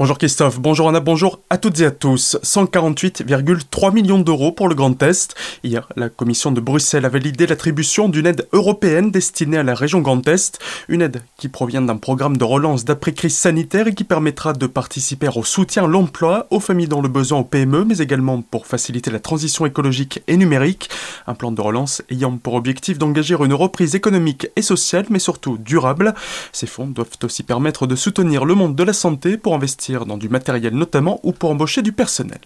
Bonjour Christophe, bonjour Anna, bonjour à toutes et à tous. 148,3 millions d'euros pour le Grand Est. Hier, la Commission de Bruxelles a validé l'attribution d'une aide européenne destinée à la région Grand Est. Une aide qui provient d'un programme de relance d'après-crise sanitaire et qui permettra de participer au soutien à l'emploi, aux familles dans le besoin, aux PME, mais également pour faciliter la transition écologique et numérique. Un plan de relance ayant pour objectif d'engager une reprise économique et sociale, mais surtout durable. Ces fonds doivent aussi permettre de soutenir le monde de la santé pour investir dans du matériel notamment ou pour embaucher du personnel.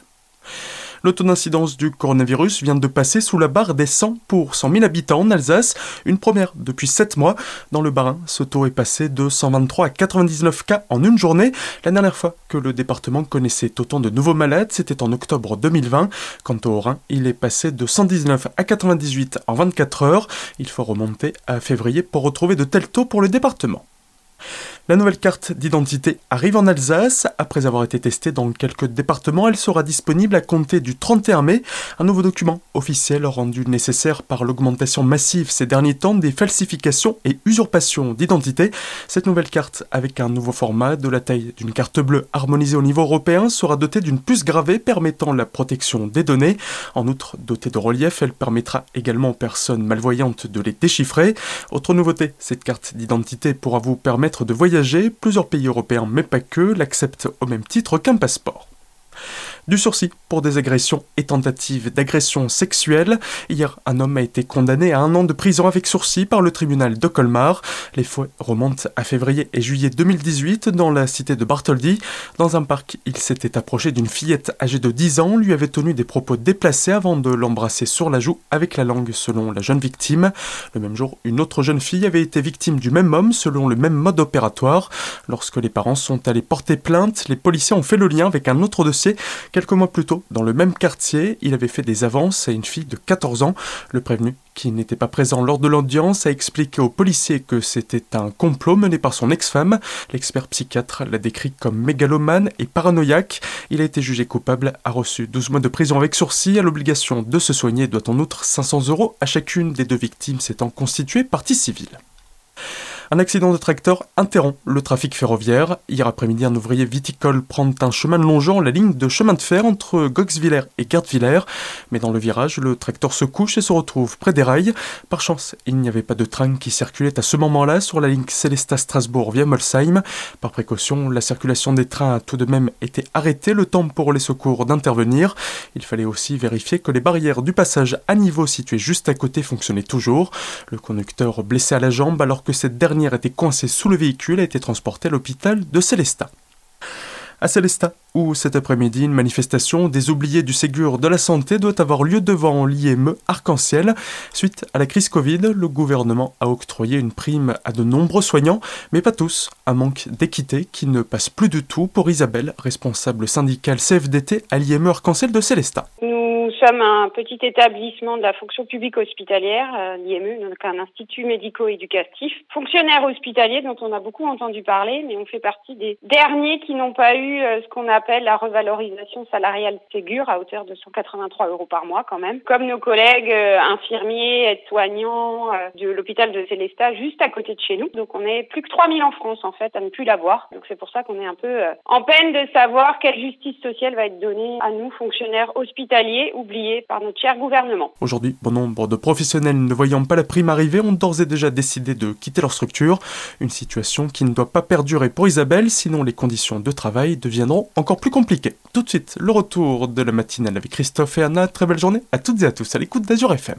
Le taux d'incidence du coronavirus vient de passer sous la barre des 100 pour 100 000 habitants en Alsace, une première depuis 7 mois. Dans le Bas-Rhin, ce taux est passé de 123 à 99 cas en une journée. La dernière fois que le département connaissait autant de nouveaux malades, c'était en octobre 2020. Quant au Rhin, il est passé de 119 à 98 en 24 heures. Il faut remonter à février pour retrouver de tels taux pour le département. La nouvelle carte d'identité arrive en Alsace. Après avoir été testée dans quelques départements, elle sera disponible à compter du 31 mai. Un nouveau document officiel rendu nécessaire par l'augmentation massive ces derniers temps des falsifications et usurpations d'identité. Cette nouvelle carte, avec un nouveau format de la taille d'une carte bleue harmonisée au niveau européen, sera dotée d'une puce gravée permettant la protection des données. En outre, dotée de relief, elle permettra également aux personnes malvoyantes de les déchiffrer. Autre nouveauté, cette carte d'identité pourra vous permettre de voyager plusieurs pays européens, mais pas que, l'acceptent au même titre qu'un passeport. Du sursis des agressions et tentatives d'agression sexuelle. Hier, un homme a été condamné à un an de prison avec sursis par le tribunal de Colmar. Les faits remontent à février et juillet 2018 dans la cité de Bartholdi. Dans un parc, il s'était approché d'une fillette âgée de 10 ans, lui avait tenu des propos déplacés avant de l'embrasser sur la joue avec la langue selon la jeune victime. Le même jour, une autre jeune fille avait été victime du même homme selon le même mode opératoire. Lorsque les parents sont allés porter plainte, les policiers ont fait le lien avec un autre dossier Quelques mois plus tôt, dans le même quartier, il avait fait des avances à une fille de 14 ans. Le prévenu, qui n'était pas présent lors de l'audience, a expliqué aux policiers que c'était un complot mené par son ex-femme. L'expert psychiatre l'a décrit comme mégalomane et paranoïaque. Il a été jugé coupable, a reçu 12 mois de prison avec sursis, à l'obligation de se soigner doit en outre 500 euros à chacune des deux victimes s'étant constituée partie civile. Un accident de tracteur interrompt le trafic ferroviaire. Hier après-midi, un ouvrier viticole prend un chemin longeant la ligne de chemin de fer entre Goxviller et Gertviller. Mais dans le virage, le tracteur se couche et se retrouve près des rails. Par chance, il n'y avait pas de train qui circulait à ce moment-là sur la ligne Célestat-Strasbourg via Molsheim. Par précaution, la circulation des trains a tout de même été arrêtée, le temps pour les secours d'intervenir. Il fallait aussi vérifier que les barrières du passage à niveau situées juste à côté fonctionnaient toujours. Le conducteur blessé à la jambe alors que cette dernière dernière était coincée sous le véhicule a été transportée à l'hôpital de Célestat. À Célestat, où cet après-midi une manifestation des oubliés du Ségur de la santé doit avoir lieu devant l'IME Arc-en-Ciel. Suite à la crise Covid, le gouvernement a octroyé une prime à de nombreux soignants, mais pas tous. Un manque d'équité qui ne passe plus du tout pour Isabelle, responsable syndicale CFDT à l'IME Arc-en-Ciel de Célestat. Sommes un petit établissement de la fonction publique hospitalière, euh, l'IME, donc un institut médico-éducatif, fonctionnaire hospitalier dont on a beaucoup entendu parler, mais on fait partie des derniers qui n'ont pas eu euh, ce qu'on appelle la revalorisation salariale Ségur à hauteur de 183 euros par mois quand même, comme nos collègues euh, infirmiers, aides-soignants de l'hôpital de Célestat juste à côté de chez nous. Donc on est plus que 3000 en France en fait à ne plus l'avoir. Donc c'est pour ça qu'on est un peu en peine de savoir quelle justice sociale va être donnée à nous fonctionnaires hospitaliers par notre cher gouvernement. Aujourd'hui, bon nombre de professionnels ne voyant pas la prime arriver ont d'ores et déjà décidé de quitter leur structure. Une situation qui ne doit pas perdurer pour Isabelle, sinon les conditions de travail deviendront encore plus compliquées. Tout de suite, le retour de la matinale avec Christophe et Anna. Très belle journée à toutes et à tous à l'écoute d'Azur FM.